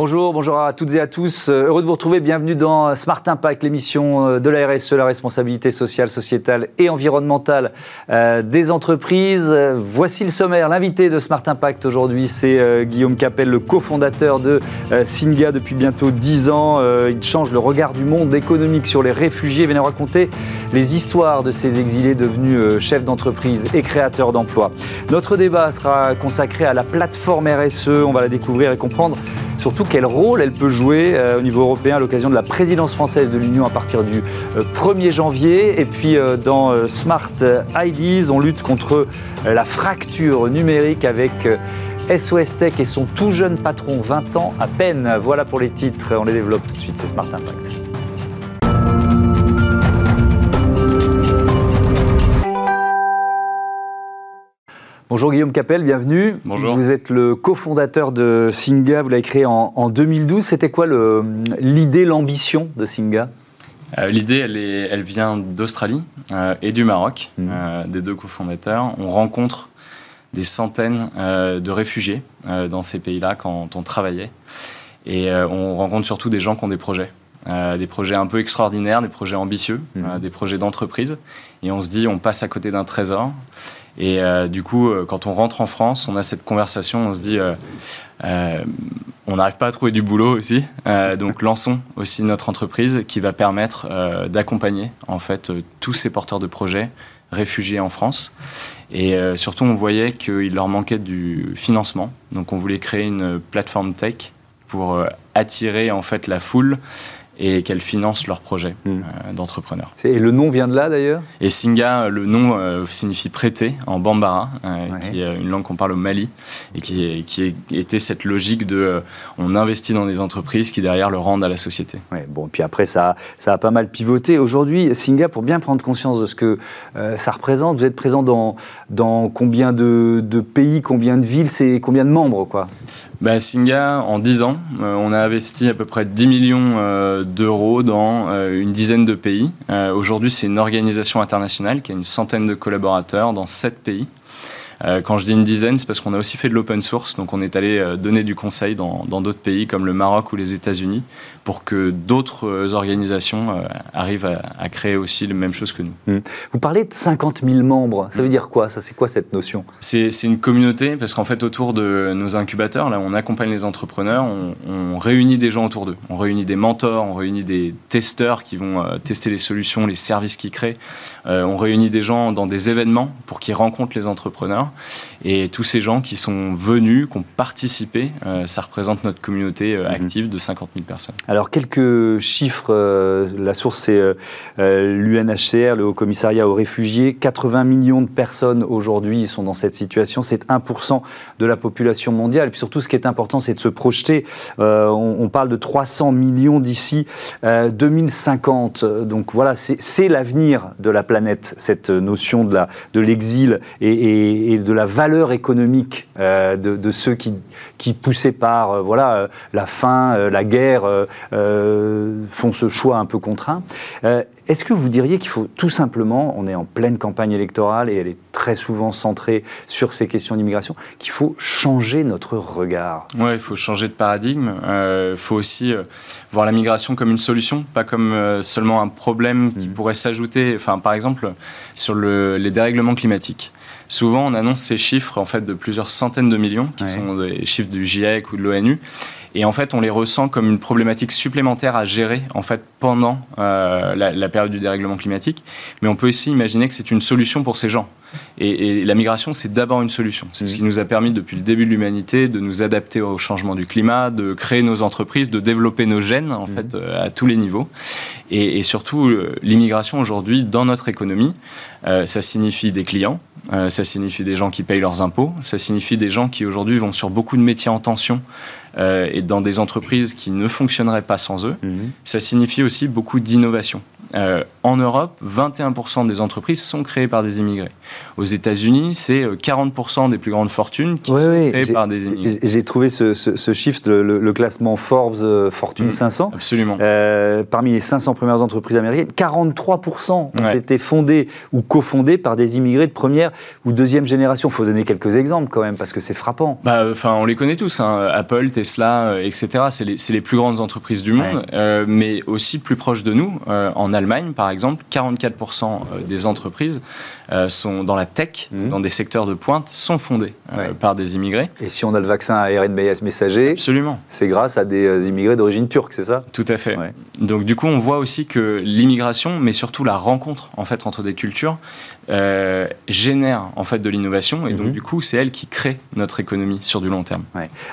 Bonjour, bonjour à toutes et à tous. Euh, heureux de vous retrouver. Bienvenue dans Smart Impact, l'émission euh, de la RSE, la responsabilité sociale, sociétale et environnementale euh, des entreprises. Voici le sommaire. L'invité de Smart Impact aujourd'hui, c'est Guillaume Capel, le cofondateur de Singa depuis bientôt 10 ans. Il change le regard du monde économique sur les réfugiés. Il vient nous raconter les histoires de ces exilés devenus chefs d'entreprise et créateurs d'emplois. Notre débat sera consacré à la plateforme RSE. On va la découvrir et comprendre surtout quel rôle elle peut jouer euh, au niveau européen à l'occasion de la présidence française de l'Union à partir du 1er euh, janvier. Et puis euh, dans Smart IDs, on lutte contre la fracture numérique avec SOS Tech et son tout jeune patron, 20 ans à peine. Voilà pour les titres, on les développe tout de suite, c'est Smart Impact. Bonjour Guillaume Capel, bienvenue. Bonjour. Vous êtes le cofondateur de Singa, vous l'avez créé en, 2012. C'était quoi l'idée, l'ambition de Singa? Euh, L'idée, elle, elle vient d'Australie euh, et du Maroc, mmh. euh, des deux cofondateurs. On rencontre des centaines de réfugiés dans ces pays-là quand on travaillait. Et on rencontre surtout des gens qui ont des projets. des projets un peu extraordinaires, des projets ambitieux, mmh. des projets d'entreprise. Et on se dit, on passe à côté d'un trésor. Et euh, du coup, euh, quand on rentre en France, on a cette conversation, on se dit, euh, on n'arrive pas à trouver du boulot aussi, donc lançons aussi notre entreprise qui va permettre d'accompagner en fait tous ces porteurs de projets réfugiés en France. Et surtout, on voyait qu'il leur manquait du financement, donc on voulait créer une plateforme tech pour attirer en fait la foule et qu'elles financent leurs projets hmm. euh, d'entrepreneurs. Et le nom vient de là d'ailleurs? Et Singa, le nom euh, signifie prêter en bambara, euh, qui est une langue qu'on parle au Mali, et qui, qui était cette logique de on investit dans des entreprises qui derrière le rendent à la société. Ouais, bon, puis après ça, ça a pas mal pivoté. Aujourd'hui, Singa, pour bien prendre conscience de ce que ça représente, vous êtes présent dans, dans combien de, de pays, combien de villes, c'est combien de membres quoi? Bah, Singa, en 10 ans, on a investi à peu près 10 millions d'euros dans euh, une dizaine de pays. Euh, aujourd'hui, c'est une organisation internationale qui a une centaine de collaborateurs dans sept pays. Euh, quand je dis une dizaine, c'est parce qu'on a aussi fait de l'open source, donc on est allé euh, donner du conseil dans d'autres pays comme le Maroc ou les États-Unis pour que d'autres euh, organisations arrivent à, créer aussi la même chose que nous. Mmh. Vous parlez de 50 000 membres, ça veut dire quoi Ça, c'est quoi cette notion? C'est une communauté parce qu'en fait, autour de nos incubateurs, là, on accompagne les entrepreneurs, on, réunit des gens autour d'eux, on réunit des mentors, on réunit des testeurs qui vont tester les solutions, les services qu'ils créent, on réunit des gens dans des événements pour qu'ils rencontrent les entrepreneurs. Et tous ces gens qui sont venus, qui ont participé, euh, ça représente notre communauté euh, mhm. active de 50 000 personnes. Alors, quelques chiffres. Euh, la source, c'est l'UNHCR, le Haut Commissariat aux réfugiés. 80 millions de personnes aujourd'hui sont dans cette situation. C'est 1% de la population mondiale. Et puis surtout, ce qui est important, c'est de se projeter. On, parle de 300 millions d'ici 2050. Donc voilà, c'est l'avenir de la planète, cette notion de l'exil de et, et de la valeur économique euh, de, ceux qui, qui poussés par euh, voilà, euh, la faim, la guerre, font ce choix un peu contraint. Est-ce que vous diriez qu'il faut tout simplement, on est en pleine campagne électorale et elle est très souvent centrée sur ces questions d'immigration, qu'il faut changer notre regard? Oui, il faut changer de paradigme. Il faut aussi voir la migration comme une solution, pas comme seulement un problème qui mmh. pourrait s'ajouter, enfin, par exemple, sur le, les dérèglements climatiques. Souvent, on annonce ces chiffres en fait de plusieurs centaines de millions, qui sont des chiffres du GIEC ou de l'ONU, et en fait, on les ressent comme une problématique supplémentaire à gérer en fait pendant euh, la, période du dérèglement climatique. Mais on peut aussi imaginer que c'est une solution pour ces gens. Et, la migration, c'est d'abord une solution. C'est ce qui nous a permis depuis le début de l'humanité de nous adapter au changement du climat, de créer nos entreprises, de développer nos gènes en fait euh, à tous les niveaux. Et, surtout, euh, l'immigration aujourd'hui dans notre économie, ça signifie des clients, ça signifie des gens qui payent leurs impôts, ça signifie des gens qui aujourd'hui vont sur beaucoup de métiers en tension euh, et dans des entreprises qui ne fonctionneraient pas sans eux. Mhm. Ça signifie aussi beaucoup d'innovation. En Europe, 21% des entreprises sont créées par des immigrés. Aux États-Unis, c'est 40% des plus grandes fortunes qui sont créées par des immigrés. J'ai trouvé ce, ce, shift, le, classement Forbes Fortune 500. Mm, absolument. parmi les 500 premières entreprises américaines, 43% ont été fondées ou cofondées par des immigrés de première ou deuxième génération. Il faut donner quelques exemples quand même, parce que c'est frappant. Bah, enfin, on les connaît tous, hein. Apple, Tesla, etc. C'est les, les, plus grandes entreprises du monde, mais aussi plus proches de nous. en Allemagne, par exemple, 44% des entreprises euh, sont dans la tech, mmh. dans des secteurs de pointe, sont fondés euh, par des immigrés. Et si on a le vaccin ARN messager, absolument, c'est grâce à des euh, immigrés d'origine turque, c'est ça? Tout à fait. Donc du coup, on voit aussi que l'immigration, mais surtout la rencontre en fait entre des cultures, euh, génère en fait de l'innovation et donc mhm. du coup c'est elle qui crée notre économie sur du long terme.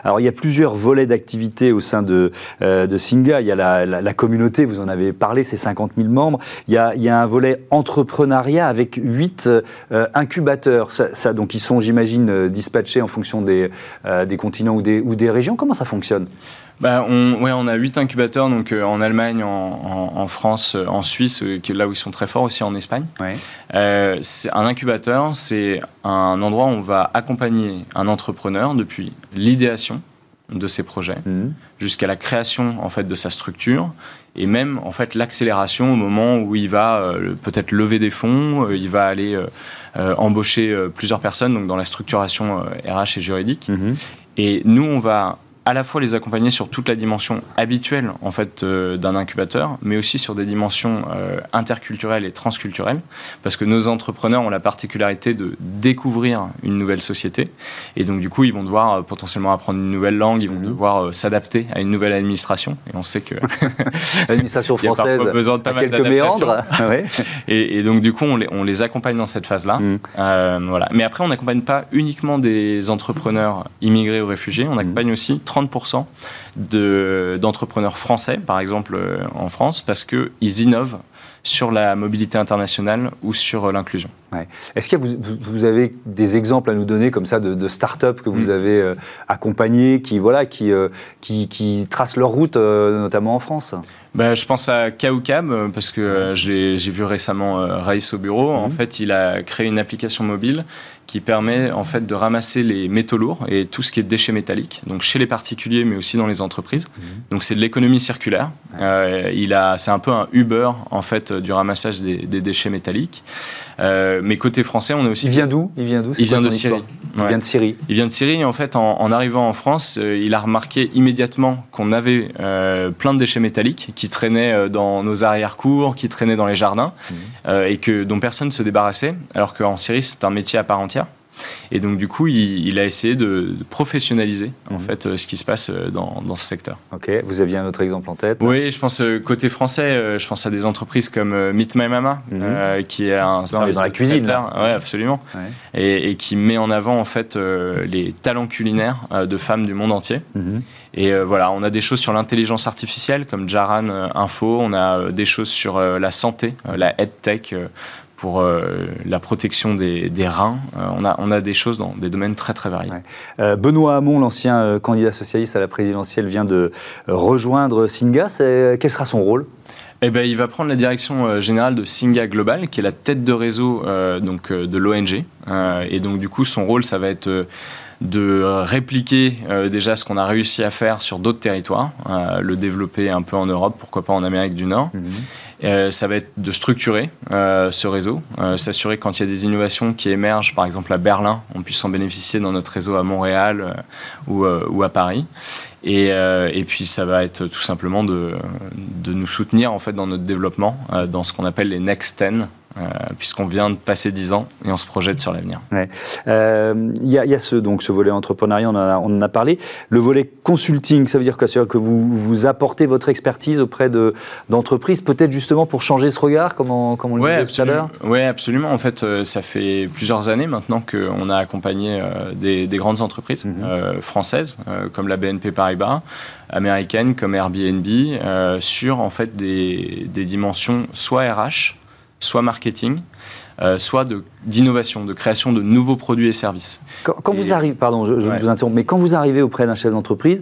Alors il y a plusieurs volets d'activité au sein de, euh, de Singa. Il y a la, communauté, vous en avez parlé, c'est 50 000 membres. Il y, a, il y a un volet entrepreneuriat avec 8 euh, incubateurs. Ça, donc ils sont, j'imagine, dispatchés en fonction des, des continents ou des, ou des régions. Comment ça fonctionne? Bah, on, ouais, on a huit incubateurs donc, euh, en Allemagne, en, France, euh, en Suisse, euh, là où ils sont très forts, aussi en Espagne. c'est un incubateur, c'est un endroit où on va accompagner un entrepreneur depuis l'idéation de ses projets mhm. jusqu'à la création en fait de sa structure et même en fait l'accélération au moment où il va peut-être lever des fonds, il va aller embaucher plusieurs personnes donc dans la structuration RH et juridique. Mhm. Et nous on va à la fois les accompagner sur toute la dimension habituelle en fait euh, d'un incubateur, mais aussi sur des dimensions euh, interculturelles et transculturelles, parce que nos entrepreneurs ont la particularité de découvrir une nouvelle société, et donc du coup ils vont devoir euh, potentiellement apprendre une nouvelle langue, ils vont mhm. devoir s'adapter à une nouvelle administration, et on sait que l'administration française a besoin de pas mal quelques méandres, et, et, donc du coup on les, on les accompagne dans cette phase-là, mhm. voilà. Mais après on n'accompagne pas uniquement des entrepreneurs immigrés ou réfugiés, on accompagne mhm. aussi 30% d'entrepreneurs français, par exemple euh, en France, parce qu'ils innovent sur la mobilité internationale ou sur euh, l'inclusion. Est-ce que vous, vous, avez des exemples à nous donner comme ça de, start-up que vous mm. avez euh, accompagnées qui, voilà, qui, qui, qui, tracent leur route, notamment en France? Bah, je pense à Kaukab, parce que j'ai vu récemment Raïs au bureau. En mm. fait, il a créé une application mobile qui permet en fait de ramasser les métaux lourds et tout ce qui est déchets métalliques, donc chez les particuliers mais aussi dans les entreprises. Mhm. Donc c'est de l'économie circulaire. Euh, il a, c'est un peu un Uber en fait du ramassage des, déchets métalliques. Euh, mais côté français, on est aussi. Il vient d'où Il vient d'où Il vient de Syrie. Il vient de Syrie. Il vient de Syrie. Et en fait, en, arrivant en France, euh, il a remarqué immédiatement qu'on avait plein de déchets métalliques qui traînaient dans nos arrière-cours, qui traînaient dans les jardins, mhm. et que dont personne ne se débarrassait. Alors qu'en Syrie, c'est un métier à part entière. Et donc, du coup, il, a essayé de, professionnaliser en mhm. fait euh, ce qui se passe euh, dans, ce secteur. Ok, vous aviez un autre exemple en tête Oui, je pense euh, côté français, je pense à des entreprises comme Meet My Mama, mhm. qui est un service dans la cuisine. Oui, absolument. Et, qui met en avant en fait les talents culinaires de femmes du monde entier. Mhm. Et voilà, on a des choses sur l'intelligence artificielle comme Jaran Info, on a des choses sur la santé, la EdTech pour euh, la protection des, reins. Euh, on, a, on a des choses dans des domaines très très variés. Euh, Benoît Hamon, l'ancien candidat socialiste à la présidentielle, vient de rejoindre Singa. Quel sera son rôle? Eh ben, il va prendre la direction générale de Singa Global, qui est la tête de réseau donc, de l'ONG. et donc, du coup, son rôle, ça va être de répliquer déjà ce qu'on a réussi à faire sur d'autres territoires, le développer un peu en Europe, pourquoi pas en Amérique du Nord. Mhm. Euh, ça va être de structurer euh, ce réseau, euh, s'assurer quand il y a des innovations qui émergent, par exemple à Berlin, on puisse en bénéficier dans notre réseau à Montréal ou, ou, à Paris. Et, et, puis ça va être tout simplement de, de, nous soutenir en fait dans notre développement, dans ce qu'on appelle les Next 10, euh, puisqu'on vient de passer 10 ans et on se projette sur l'avenir. Il euh, y, a, ce, donc, ce volet entrepreneuriat, on en, a, parlé. Le volet consulting, ça veut dire, quoi, que vous, vous apportez votre expertise auprès d'entreprises, peut-être justement pour changer ce regard, comme on, comme on le disait tout à l'heure? Oui, absolument. En fait, euh, ça fait plusieurs années maintenant qu'on a accompagné des, grandes entreprises mhm. françaises, comme la BNP Paribas, américaines comme Airbnb, sur en fait des, des dimensions soit RH, soit marketing, euh, soit d'innovation, de, création de nouveaux produits et services. Quand, vous arrivez, pardon, je, vous interromps, mais quand vous arrivez auprès d'un chef d'entreprise,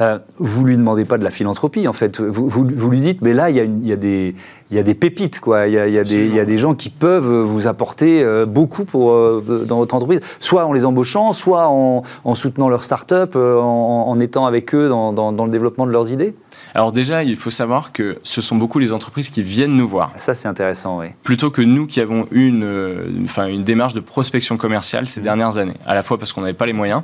euh, vous lui demandez pas de la philanthropie, en fait. Vous, vous, lui dites, mais là, il y y y a des pépites, quoi. Il y y a des, il y a des gens qui peuvent vous apporter euh, beaucoup pour, euh, dans votre entreprise, soit en les embauchant, soit en, en soutenant leur start-up, en, en, étant avec eux dans, dans, dans le développement de leurs idées alors déjà, il faut savoir que ce sont beaucoup les entreprises qui viennent nous voir. Ça, c'est intéressant, oui. Plutôt que nous qui avons eu une, une, enfin, une démarche de prospection commerciale ces mmh. dernières années. À la fois parce qu'on n'avait pas les moyens,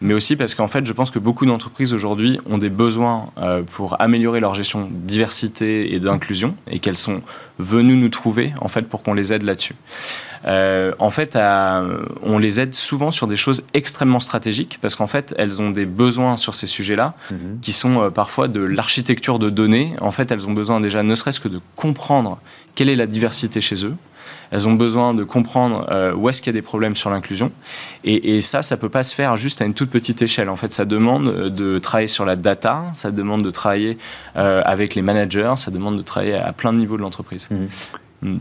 mais aussi parce qu'en fait, je pense que beaucoup d'entreprises aujourd'hui ont des besoins euh, pour améliorer leur gestion diversité et d'inclusion et qu'elles sont venues nous trouver en fait pour qu'on les aide là-dessus. Euh, en fait, on les aide souvent sur des choses extrêmement stratégiques parce qu'en fait, elles ont des besoins sur ces sujets-là mhm. qui sont euh, parfois de l'architecture de données. En fait, elles ont besoin déjà ne serait-ce que de comprendre quelle est la diversité chez eux. Elles ont besoin de comprendre euh, où est-ce qu'il y a des problèmes sur l'inclusion. Et, ça, ça peut pas se faire juste à une toute petite échelle. En fait, ça demande de travailler sur la data, ça demande de travailler avec les managers, ça demande de travailler à plein de niveaux de l'entreprise. Mhm. Mm.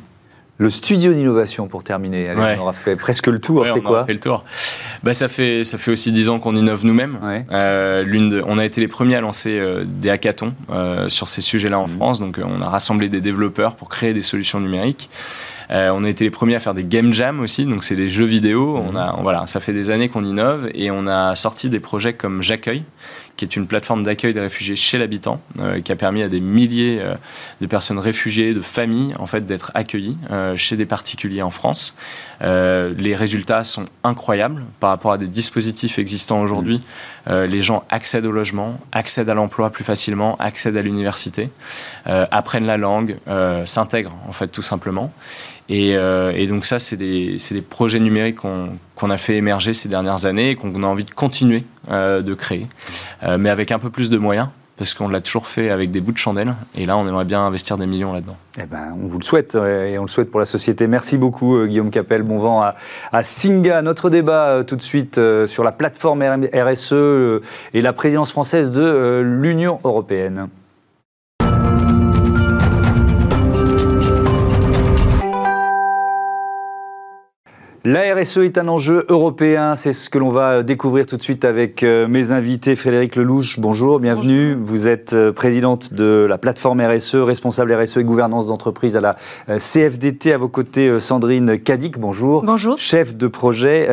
Le studio d'innovation pour terminer. On aura fait presque le tour. c'est quoi On a fait le tour. Bah, ça, fait, ça fait aussi dix ans qu'on innove nous-mêmes. Euh, on a été les premiers à lancer euh, des hackathons euh, sur ces sujets-là en mmh. France. Donc, on a rassemblé des développeurs pour créer des solutions numériques. on a été les premiers à faire des game jams aussi, donc c'est des jeux vidéo. On mmh. a, voilà, ça fait des années qu'on innove et on a sorti des projets comme J'accueille, qui est une plateforme d'accueil des réfugiés chez l'habitant, euh, qui a permis à des milliers euh, de personnes réfugiées, de familles, en fait, d'être accueillies euh, chez des particuliers en France. les résultats sont incroyables par rapport à des dispositifs existants aujourd'hui. Mmh. les gens accèdent au logement, accèdent à l'emploi plus facilement, accèdent à l'université, apprennent la langue, s'intègrent, en fait, tout simplement. Euh, et, donc ça, c'est des, projets numériques qu'on a fait émerger ces dernières années et qu'on a envie de continuer euh, de créer, euh, mais avec un peu plus de moyens. Parce qu'on l'a toujours fait avec des bouts de chandelle. Et là, on aimerait bien investir des millions là-dedans. Eh ben, on vous le souhaite et on le souhaite pour la société. Merci beaucoup, Guillaume Capel. Bon vent à Singa. Notre débat tout de suite sur la plateforme RSE et la présidence française de l'Union européenne. La RSE est un enjeu européen, c'est ce que l'on va découvrir tout de suite avec euh, mes invités. Frédéric Lelouch, bonjour, bienvenue. Vous êtes euh, présidente de la plateforme RSE, responsable RSE et gouvernance d'entreprise à la euh, CFDT. À vos côtés, Sandrine Cadic, bonjour. Bonjour. Chef de projet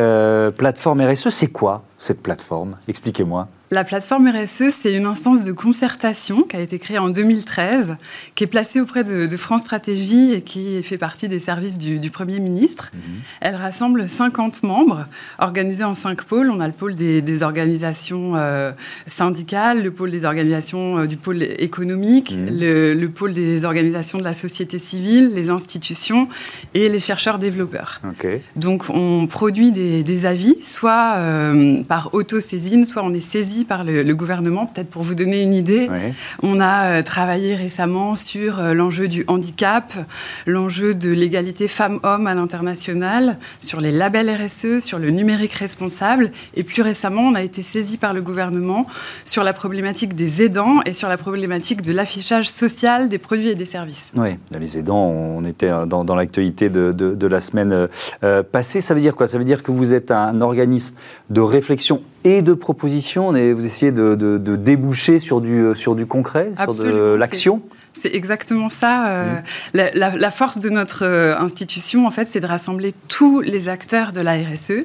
plateforme RSE, c'est quoi cette plateforme? Expliquez-moi. La plateforme RSE, c'est une instance de concertation qui a été créée en 2013, qui est placée auprès de, France Stratégie et qui fait partie des services du, Premier ministre. Mhm. Elle rassemble 50 membres organisés en cinq pôles. On a le pôle des, organisations euh, syndicales, le pôle des organisations euh, du pôle économique, mhm. le, pôle des organisations de la société civile, les institutions et les chercheurs développeurs. Donc on produit des, avis, soit euh, par auto-saisine, soit on est saisi par le, gouvernement. Peut-être pour vous donner une idée, on a euh, travaillé récemment sur euh, l'enjeu du handicap, l'enjeu de l'égalité femmes-hommes à l'international, sur les labels RSE, sur le numérique responsable. Et plus récemment, on a été saisi par le gouvernement sur la problématique des aidants et sur la problématique de l'affichage social des produits et des services. Oui, les aidants, on était euh, dans, l'actualité de, la semaine passée. Ça veut dire quoi? Ça veut dire que vous êtes un organisme de réflexion et de propositions. Et vous essayez de, déboucher sur du, sur du concret, sur de l'action c'est exactement ça. Euh, la, force de notre euh, institution, en fait, c'est de rassembler tous les acteurs de la RSE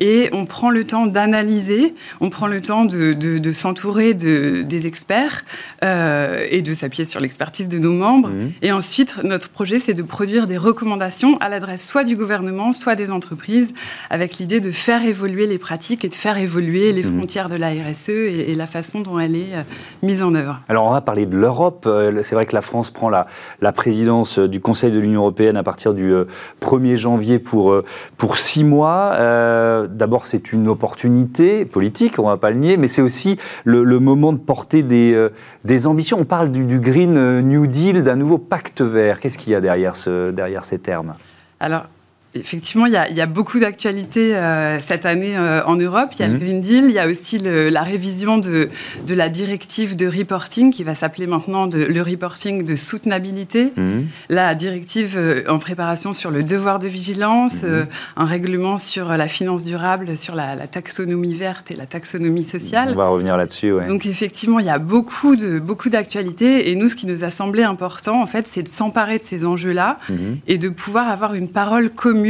et on prend le temps d'analyser, on prend le temps de, s'entourer de, des experts euh, et de s'appuyer sur l'expertise de nos membres. Mmh. Et ensuite, notre projet, c'est de produire des recommandations à l'adresse soit du gouvernement, soit des entreprises, avec l'idée de faire évoluer les pratiques et de faire évoluer les mmh. frontières de la RSE et, et, la façon dont elle est mise en œuvre. Alors, on va parler de l'Europe. C'est vrai que la France prend la, la présidence du Conseil de l'Union européenne à partir du 1er euh, janvier pour, euh, pour six mois. Euh, d'abord, c'est une opportunité politique, on ne va pas le nier, mais c'est aussi le, moment de porter des, des ambitions. On parle du, du Green New Deal, d'un nouveau pacte vert. Qu'est-ce qu'il y a derrière, ce, derrière ces termes? Alors, effectivement, il y, a, beaucoup d'actualités euh, cette année euh, en Europe. Il y a le mhm. Green Deal, il y a aussi la révision de, de, la directive de reporting qui va s'appeler maintenant le reporting de soutenabilité, mhm. la directive euh, en préparation sur le devoir de vigilance, mhm. un règlement sur la finance durable, sur la, taxonomie verte et la taxonomie sociale. On va revenir là-dessus. Donc effectivement, il y a beaucoup de beaucoup d'actualités et nous, ce qui nous a semblé important, en fait, c'est de s'emparer de ces enjeux-là et de pouvoir avoir une parole commune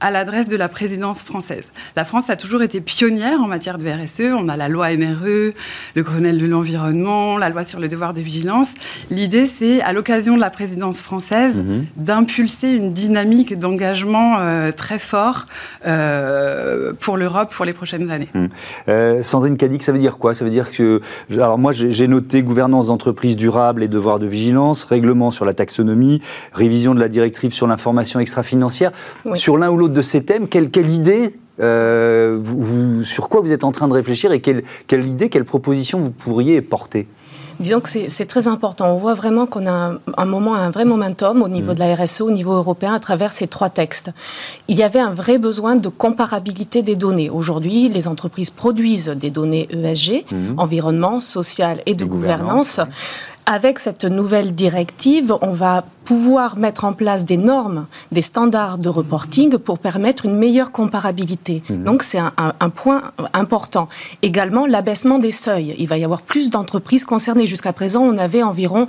à l'adresse de la présidence française. La France a toujours été pionnière en matière de RSE. On a la loi NRE, le Grenelle de l'environnement, la loi sur le devoir de vigilance. L'idée, c'est, à l'occasion de la présidence française, mhm. d'impulser une dynamique d'engagement euh, très fort euh, pour l'Europe pour les prochaines années. Mhm. Euh, Sandrine Cadic, ça veut dire quoi? Ça veut dire que, alors moi, j'ai noté gouvernance d'entreprise durable et devoir de vigilance, règlement sur la taxonomie, révision de la directive sur l'information extra-financière. Sur l'un ou l'autre de ces thèmes, quelle, idée euh, sur quoi vous êtes en train de réfléchir et quelle, idée, quelle proposition vous pourriez porter? Disons que c'est très important. On voit vraiment qu'on a un, moment, un vrai momentum au niveau mmh. de la RSE, au niveau européen, à travers ces trois textes. Il y avait un vrai besoin de comparabilité des données. Aujourd'hui, les entreprises produisent des données ESG, mmh. environnement, social et de gouvernance. Avec cette nouvelle directive, on va pouvoir mettre en place des normes, des standards de reporting pour permettre une meilleure comparabilité. Mhm. Donc c'est un, point important. Également l'abaissement des seuils. Il va y avoir plus d'entreprises concernées. Jusqu'à présent, on avait environ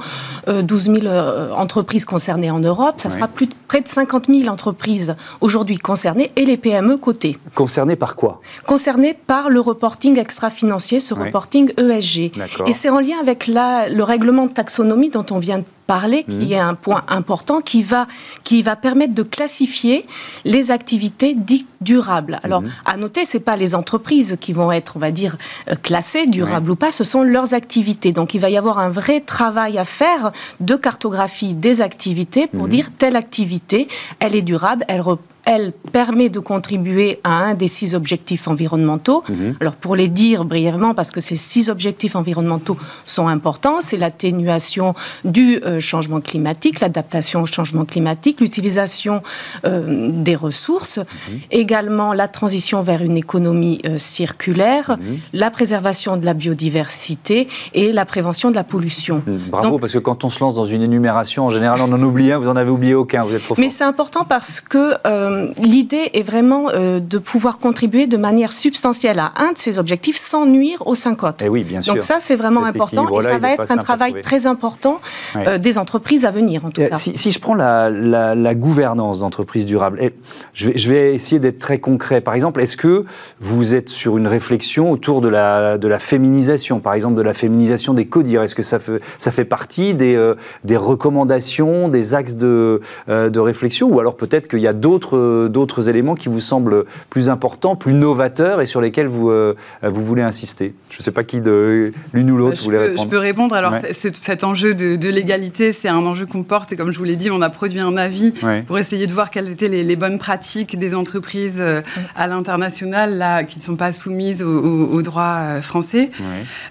12 euh, 000 euh, entreprises concernées en Europe. Ça sera plus de, près de 50 000 entreprises aujourd'hui concernées et les PME cotées. Concernées par quoi? Concernées par le reporting extra-financier, ce reporting ESG. Et c'est en lien avec la, le règlement de taxonomie dont on vient de parler, qui est un point important, qui va, qui va permettre de classifier les activités dites durables. Alors, mhm. à noter, c'est pas les entreprises qui vont être, on va dire, euh, classées durables ou pas, ce sont leurs activités. Donc, il va y avoir un vrai travail à faire de cartographie des activités pour mhm. dire telle activité, elle est durable, elle, elle permet de contribuer à un des six objectifs environnementaux. Mhm. Alors pour les dire brièvement, parce que ces six objectifs environnementaux sont importants, c'est l'atténuation du euh, changement climatique, l'adaptation au changement climatique, l'utilisation euh, des ressources, mhm. également la transition vers une économie euh, circulaire, mhm. la préservation de la biodiversité et la prévention de la pollution. Bravo, parce que quand on se lance dans une énumération, en général, on en oublie un, vous en avez oublié aucun, vous êtes trop Mais c'est important parce que euh, l'idée est vraiment euh, de pouvoir contribuer de manière substantielle à un de ces objectifs sans nuire aux cinq autres. Et eh oui, bien sûr. Donc ça, c'est vraiment important et ça va être un travail très important euh, des entreprises à venir, en tout cas. Si, je prends la, gouvernance d'entreprises durables, et je, vais, je vais essayer d'être très concret. Par exemple, est-ce que vous êtes sur une réflexion autour de la, de la féminisation, par exemple de la féminisation des codires? Est-ce que ça fait, ça fait partie des, des recommandations, des axes de, de réflexion? Ou alors peut-être qu'il y a d'autres d'autres éléments qui vous semblent plus importants, plus novateurs et sur lesquels vous, euh, vous voulez insister Je ne sais pas qui de l'une ou l'autre bah, voulait répondre. Je peux répondre. Alors, cet enjeu de, l'égalité, c'est un enjeu qu'on porte et comme je vous l'ai dit, on a produit un avis pour essayer de voir quelles étaient les, bonnes pratiques des entreprises euh, à l'international là qui ne sont pas soumises au, droit euh, français.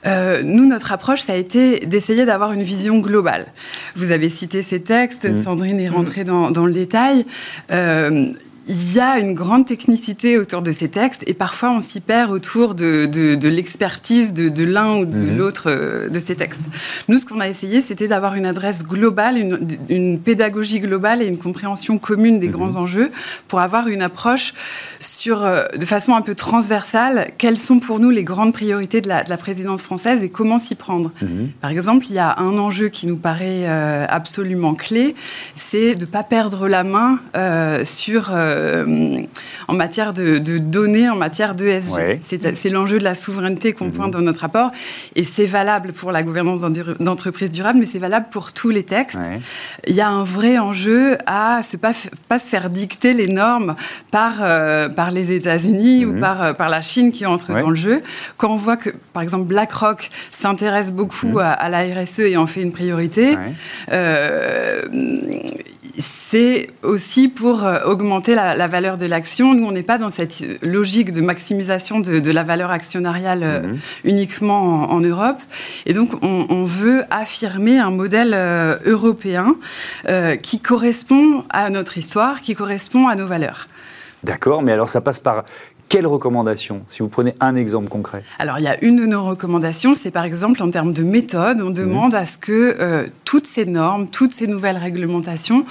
nous, notre approche, ça a été d'essayer d'avoir une vision globale. Vous avez cité ces textes, mm. Sandrine est rentrée dans, dans, le détail il y a une grande technicité autour de ces textes et parfois on s'y perd autour de, de, l'expertise de, de l'un ou de mhm. l'autre euh, de ces textes. Nous, ce qu'on a essayé, c'était d'avoir une adresse globale, une, une, pédagogie globale et une compréhension commune des mhm. grands enjeux pour avoir une approche sur, euh, de façon un peu transversale, quelles sont pour nous les grandes priorités de la, de la présidence française et comment s'y prendre. Mhm. Par exemple, il y a un enjeu qui nous paraît euh, absolument clé, c'est de ne pas perdre la main sur euh, en matière de, données, en matière d'ESG. C'est l'enjeu de la souveraineté qu'on pointe mhm. dans notre rapport. Et c'est valable pour la gouvernance d'entreprise durable, mais c'est valable pour tous les textes. Il y a un vrai enjeu à ne pas, pas se faire dicter les normes par, euh, par les États-Unis ou mhm. par, euh, par la Chine qui entre dans le jeu. Quand on voit que, par exemple, BlackRock s'intéresse beaucoup mhm. à, la RSE et en fait une priorité, c'est aussi pour euh, augmenter la, valeur de l'action. Nous, on n'est pas dans cette logique de maximisation de, la valeur actionnariale euh, mhm. uniquement en, Europe. Et donc, on, veut affirmer un modèle euh, européen qui correspond à notre histoire, qui correspond à nos valeurs. D'accord, mais alors ça passe par quelles recommandations, si vous prenez un exemple concret? Alors, il y a une de nos recommandations, c'est par exemple en termes de méthode, on demande à ce que euh, toutes ces normes, toutes ces nouvelles réglementations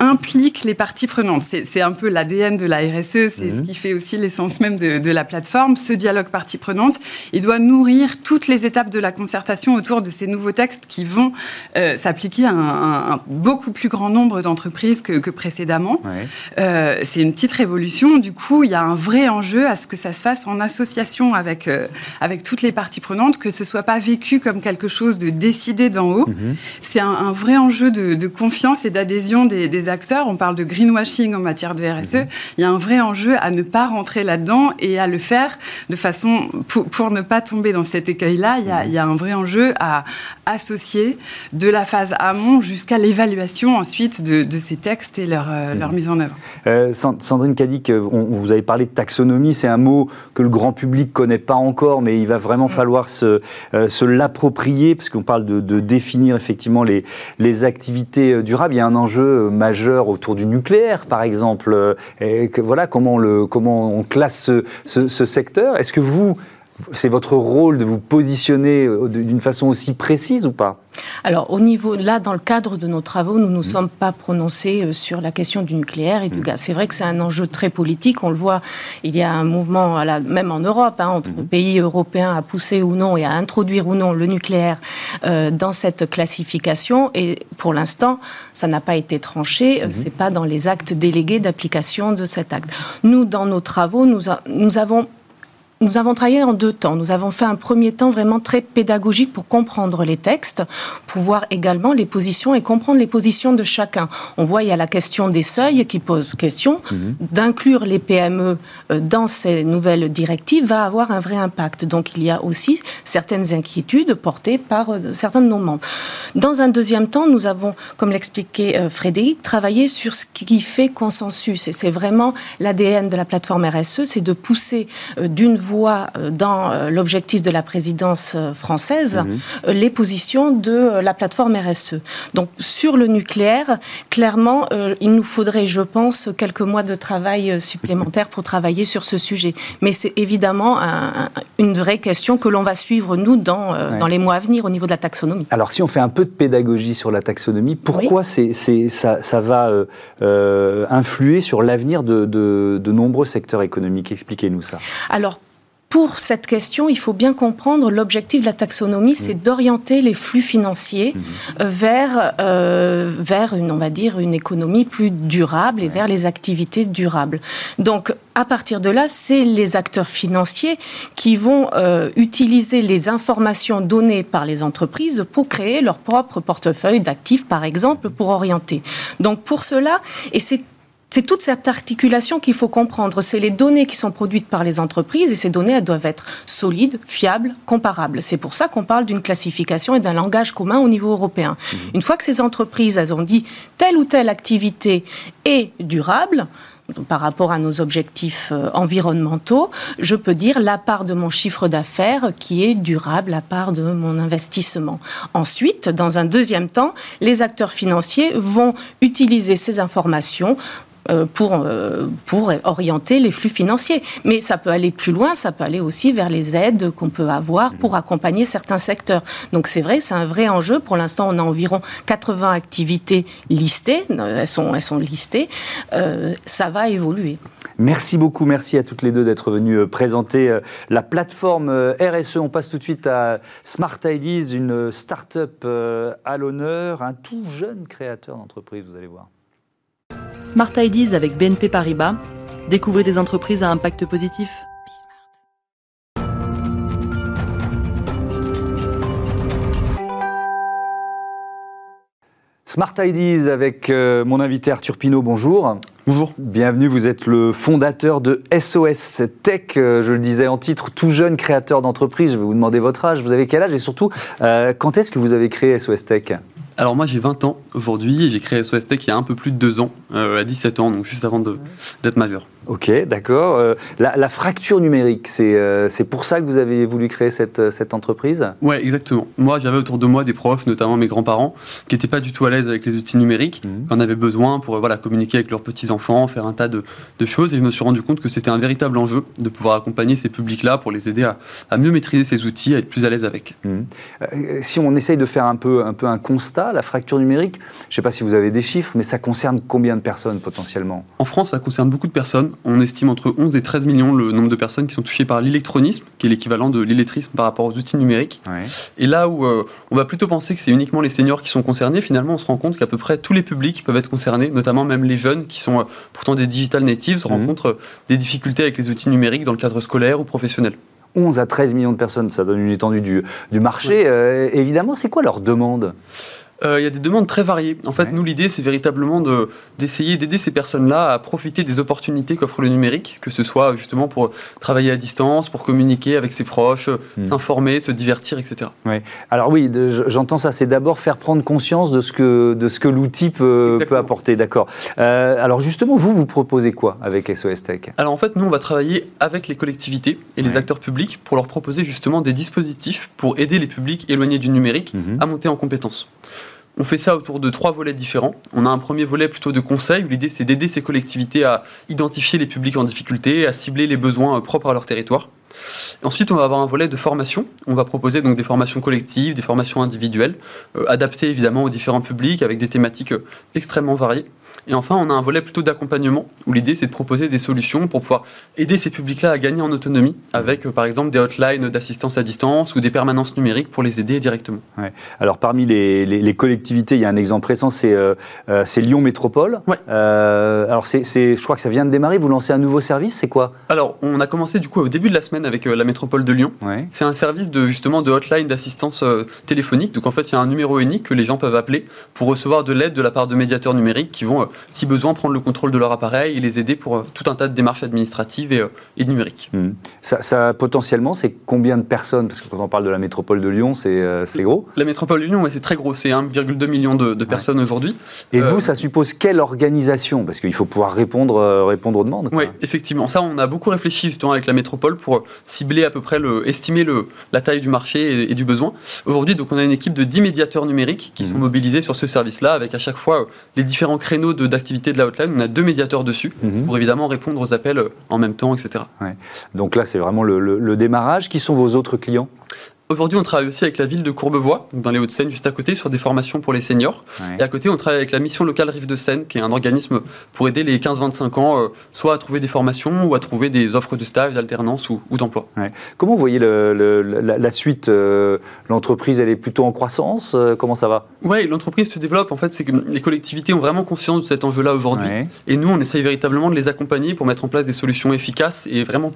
implique les parties prenantes. C'est un peu l'ADN de la RSE, c'est ce mhm. qui fait aussi l'essence même de, la plateforme. Ce dialogue parties prenantes, il doit nourrir toutes les étapes de la concertation autour de ces nouveaux textes qui vont euh, s'appliquer à un, beaucoup plus grand nombre d'entreprises que, précédemment. Euh, c'est une petite révolution. Du coup, il y a un vrai enjeu à ce que ça se fasse en association avec, euh, avec toutes les parties prenantes, que ce soit pas vécu comme quelque chose de décidé d'en haut. Mhm. C'est un, vrai enjeu de, confiance et d'adhésion des, des acteurs. On parle de greenwashing en matière de RSE. Mhm. Il y a un vrai enjeu à ne pas rentrer là-dedans et à le faire de façon pour, ne pas tomber dans cet écueil-là. Il, il, y a un vrai enjeu à associer de la phase amont jusqu'à l'évaluation ensuite de, ces textes et leur, euh, leur mhm. mise en œuvre. Euh, Sandrine Cadic, on, vous avez parlé de taxonomie. C'est un mot que le grand public connaît pas encore, mais il va vraiment falloir se, euh, se l'approprier parce qu'on parle de, de, définir effectivement les, les activités durables. Il y a un enjeu majeur autour du nucléaire, par exemple. Et voilà comment le, comment on classe ce, ce secteur. Est-ce que vous, c'est votre rôle de vous positionner euh, d'une façon aussi précise ou pas? Alors, au niveau, là, dans le cadre de nos travaux, nous ne nous mmh. sommes pas prononcés euh, sur la question du nucléaire et du mmh. gaz. C'est vrai que c'est un enjeu très politique. On le voit, il y a un mouvement, même en Europe, hein, entre mmh. pays européens à pousser ou non et à introduire ou non le nucléaire euh, dans cette classification. Et pour l'instant, ça n'a pas été tranché. Ce n'est pas dans les actes délégués d'application de cet acte. Nous, dans nos travaux, nous, nous avons nous avons travaillé en deux temps. Nous avons fait un premier temps vraiment très pédagogique pour comprendre les textes, pour voir également les positions et comprendre les positions de chacun. On voit, il y a la question des seuils qui pose question. Mhm. D'inclure les PME euh, dans ces nouvelles directives va avoir un vrai impact. Donc il y a aussi certaines inquiétudes portées par euh, certains de nos membres. Dans un deuxième temps, nous avons, comme l'expliquait euh, Frédéric, travaillé sur ce qui fait consensus. Et c'est vraiment l'ADN de la plateforme RSE, c'est de pousser d'une voit euh, dans euh, l'objectif de la présidence euh, française mhm. les positions de la plateforme RSE. Donc sur le nucléaire, clairement, il nous faudrait, je pense, quelques mois de travail supplémentaires pour travailler sur ce sujet. Mais c'est évidemment une vraie question que l'on va suivre, nous, dans, dans les mois à venir au niveau de la taxonomie. Alors si on fait un peu de pédagogie sur la taxonomie, pourquoi c'est, ça, ça, va influer sur l'avenir de, de, de nombreux secteurs économiques? Expliquez-nous ça. Alors, pour cette question, il faut bien comprendre l'objectif de la taxonomie, c'est mmh. d'orienter les flux financiers mmh. euh, vers, euh, vers une, on va dire, une économie plus durable et vers les activités durables. Donc, à partir de là, c'est les acteurs financiers qui vont euh, utiliser les informations données par les entreprises pour créer leur propre portefeuille d'actifs, par exemple, pour orienter. Donc, pour cela, et c'est c'est toute cette articulation qu'il faut comprendre. C'est les données qui sont produites par les entreprises et ces données, elles doivent être solides, fiables, comparables. C'est pour ça qu'on parle d'une classification et d'un langage commun au niveau européen. Mmh. Une fois que ces entreprises, elles ont dit telle ou telle activité est durable, par rapport à nos objectifs euh, environnementaux, je peux dire la part de mon chiffre d'affaires qui est durable, la part de mon investissement. Ensuite, dans un deuxième temps, les acteurs financiers vont utiliser ces informations pour, euh, pour orienter les flux financiers. Mais ça peut aller plus loin, ça peut aller aussi vers les aides qu'on peut avoir pour accompagner certains secteurs. Donc c'est vrai, c'est un vrai enjeu. Pour l'instant, on a environ 80 activités listées, elles sont, elles sont listées. Euh, ça va évoluer. Merci beaucoup, merci à toutes les deux d'être venues présenter la plateforme RSE. On passe tout de suite à Smart Ideas, une start-up à l'honneur, un tout jeune créateur d'entreprise, vous allez voir. Smart Ideas avec BNP Paribas. Découvrez des entreprises à impact positif. Smart Ideas avec euh, mon invité Arthur Pinault, bonjour. Bonjour. Bienvenue, vous êtes le fondateur de SOS Tech, euh, je le disais en titre, tout jeune créateur d'entreprise. Je vais vous demander votre âge, vous avez quel âge et surtout, euh, quand est-ce que vous avez créé SOS Tech? Alors moi j'ai 20 ans aujourd'hui et j'ai créé SOS Tech il y a un peu plus de 2 ans, à 17 ans, donc juste avant d'être majeur. Ok, d'accord. Euh, la, fracture numérique, euh, c'est pour ça que vous avez voulu créer cette, euh, cette entreprise? Oui, exactement. Moi, j'avais autour de moi des profs, notamment mes grands-parents, qui n'étaient pas du tout à l'aise avec les outils numériques, mmh. qui en avaient besoin pour voilà, communiquer avec leurs petits-enfants, faire un tas de, de, choses. Et je me suis rendu compte que c'était un véritable enjeu de pouvoir accompagner ces publics-là pour les aider à, à, mieux maîtriser ces outils, à être plus à l'aise avec. Mmh. si on essaye de faire un peu, un peu un constat, la fracture numérique, je ne sais pas si vous avez des chiffres, mais ça concerne combien de personnes potentiellement? En France, ça concerne beaucoup de personnes on estime entre 11 et 13 millions le nombre de personnes qui sont touchées par l'électronisme, qui est l'équivalent de l'illettrisme par rapport aux outils numériques. Et là où euh, on va plutôt penser que c'est uniquement les seniors qui sont concernés, finalement on se rend compte qu'à peu près tous les publics peuvent être concernés, notamment même les jeunes qui sont euh, pourtant des digital natives, mhm. rencontrent euh, des difficultés avec les outils numériques dans le cadre scolaire ou professionnel. 11 à 13 millions de personnes, ça donne une étendue du, du marché. évidemment, c'est quoi leur demande? Euh, il y a des demandes très variées. En fait, nous, l'idée, c'est véritablement d'essayer d'aider ces personnes-là à profiter des opportunités qu'offre le numérique, que ce soit justement pour travailler à distance, pour communiquer avec ses proches, hmm. s'informer, se divertir, etc. Ouais. Alors oui, j'entends ça, c'est d'abord faire prendre conscience de ce que, de ce que l'outil peut, peut, apporter, d'accord. Euh, alors justement, vous, vous proposez quoi avec SOS Tech? Alors en fait, nous, on va travailler avec les collectivités et les acteurs publics pour leur proposer justement des dispositifs pour aider les publics éloignés du numérique mhm. à monter en compétences. On fait ça autour de trois volets différents. On a un premier volet plutôt de conseil, où l'idée c'est d'aider ces collectivités à identifier les publics en difficulté, à cibler les besoins euh, propres à leur territoire. Ensuite, on va avoir un volet de formation. On va proposer donc des formations collectives, des formations individuelles, euh, adaptées évidemment aux différents publics, avec des thématiques euh, extrêmement variées. Et enfin, on a un volet plutôt d'accompagnement, où l'idée c'est de proposer des solutions pour pouvoir aider ces publics-là à gagner en autonomie, avec euh, par exemple des hotlines d'assistance à distance ou des permanences numériques pour les aider directement. Alors parmi les, collectivités, il y a un exemple récent, c'est euh, euh, Lyon Métropole. alors c'est, je crois que ça vient de démarrer, vous lancez un nouveau service, c'est quoi? Alors on a commencé du coup au début de la semaine avec la métropole de Lyon. C'est un service de justement de hotline d'assistance téléphonique. Donc en fait, il y a un numéro unique que les gens peuvent appeler pour recevoir de l'aide de la part de médiateurs numériques qui vont si besoin, prendre le contrôle de leur appareil et les aider pour euh, tout un tas de démarches administratives et, euh, numériques. Hmm. Ça, potentiellement, c'est combien de personnes? Parce que quand on parle de la métropole de Lyon, c'est euh, gros. La métropole de Lyon, c'est très gros. C'est 1,2 million de, personnes aujourd'hui. Et vous, ça suppose quelle organisation? Parce qu'il faut pouvoir répondre, répondre aux demandes. Oui, effectivement. Ça, on a beaucoup réfléchi justement avec la métropole pour cibler à peu près, le, estimer le, la taille du marché et, du besoin. Aujourd'hui, donc, on a une équipe de 10 médiateurs numériques qui hmm. sont mobilisés sur ce service-là, avec à chaque fois les différents créneaux d'activité de la hotline, on a deux médiateurs dessus mhm. pour évidemment répondre aux appels en même temps, etc. Donc là, c'est vraiment le, démarrage. Qui sont vos autres clients? Aujourd'hui, on travaille aussi avec la ville de Courbevoie, dans les Hauts-de-Seine, juste à côté, sur des formations pour les seniors. Et à côté, on travaille avec la mission locale Rive de Seine, qui est un organisme pour aider les 15-25 ans, euh, soit à trouver des formations ou à trouver des offres de stage, d'alternance ou, d'emploi. Comment vous voyez la, suite euh, L'entreprise, elle est plutôt en croissance euh, Comment ça va? Oui, l'entreprise se développe. En fait, c'est que les collectivités ont vraiment conscience de cet enjeu-là aujourd'hui. Et nous, on essaye véritablement de les accompagner pour mettre en place des solutions efficaces et vraiment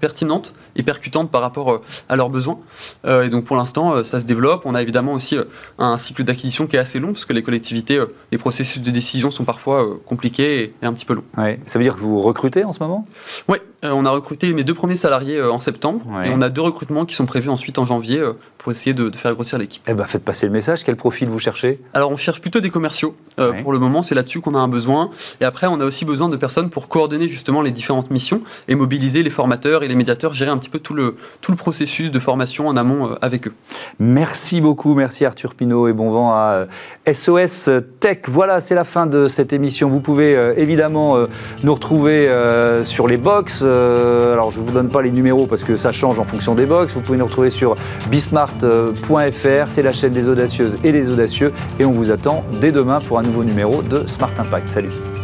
pertinentes et percutantes par rapport à leurs besoins. Euh, et donc pour l'instant, euh, ça se développe. On a évidemment aussi euh, un cycle d'acquisition qui est assez long, parce que les collectivités, les processus de décision sont parfois compliqués et, un petit peu longs. Ça veut dire que vous recrutez en ce moment? Oui, on a recruté mes deux premiers salariés en septembre, et on a deux recrutements qui sont prévus ensuite en janvier pour essayer de, faire grossir l'équipe. Eh ben, faites passer le message. Quel profil vous cherchez? Alors, on cherche plutôt des commerciaux. Pour le moment, c'est là-dessus qu'on a un besoin. Et après, on a aussi besoin de personnes pour coordonner justement les différentes missions et mobiliser les formateurs et les médiateurs, gérer un petit peu tout le, tout le processus de formation en amont euh, avec eux. Merci beaucoup, merci Arthur Pinault et bon vent à SOS euh, Tech. Voilà, c'est la fin de cette émission. Vous pouvez euh, évidemment nous retrouver sur les box. alors, je ne vous donne pas les numéros parce que ça change en fonction des box. Vous pouvez nous retrouver sur bismart.fr. C'est la chaîne des audacieuses et des audacieux. Et on vous attend dès demain pour un nouveau numéro de Smart Impact. Salut